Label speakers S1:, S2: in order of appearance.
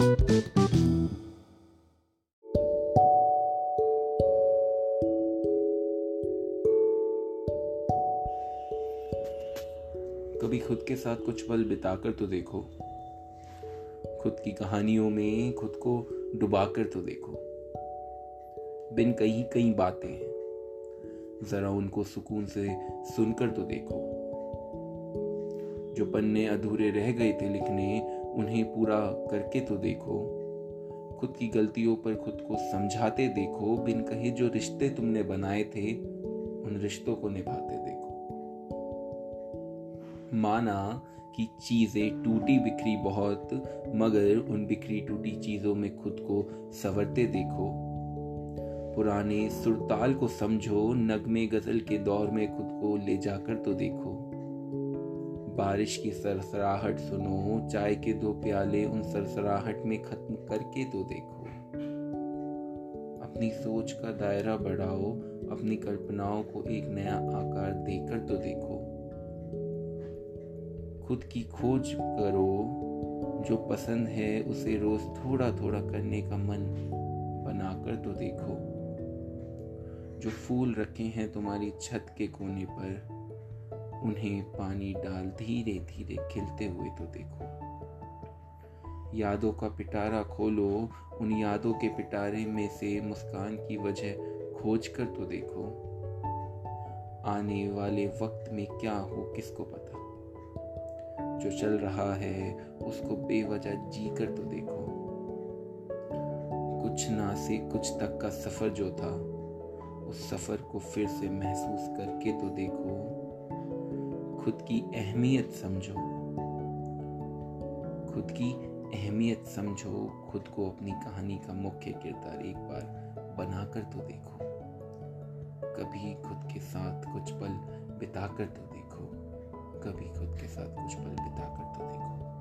S1: कभी खुद के साथ कुछ पल बिताकर तो देखो। खुद की कहानियों में खुद को डुबाकर तो देखो। बिन कई कई बातें हैं जरा उनको सुकून से सुनकर तो देखो। जो पन्ने अधूरे रह गए थे लिखने उन्हें पूरा करके तो देखो। खुद की गलतियों पर खुद को समझाते देखो। बिन कहे जो रिश्ते तुमने बनाए थे, उन रिश्तों को निभाते देखो। माना कि चीज़ें टूटी बिखरी बहुत, मगर उन बिखरी टूटी चीज़ों में खुद को संवरते देखो। पुराने सुरताल को समझो, नगमे गज़ल के दौर में खुद को ले जाकर तो देखो। बारिश की सरसराहट सुनो, चाय के दो प्याले उन सरसराहट में खत्म करके तो देखो। अपनी सोच का दायरा बढ़ाओ, अपनी कल्पनाओं को एक नया आकार देकर तो देखो। खुद की खोज करो, जो पसंद है उसे रोज थोड़ा थोड़ा करने का मन बनाकर तो देखो। जो फूल रखे हैं तुम्हारी छत के कोने पर उन्हें पानी डाल धीरे धीरे खिलते हुए तो देखो। यादों का पिटारा खोलो, उन यादों के पिटारे में से मुस्कान की वजह खोज कर तो देखो। आने वाले वक्त में क्या हो किसको पता? जो चल रहा है, उसको बेवजह जी कर तो देखो। कुछ ना से कुछ तक का सफ़र जो था, उस सफ़र को फिर से महसूस करके तो देखो। खुद की अहमियत समझो। खुद की अहमियत समझो, खुद को अपनी कहानी का मुख्य किरदार एक बार बनाकर तो देखो। कभी खुद के साथ कुछ पल बिताकर तो देखो। कभी खुद के साथ कुछ पल बिताकर तो देखो।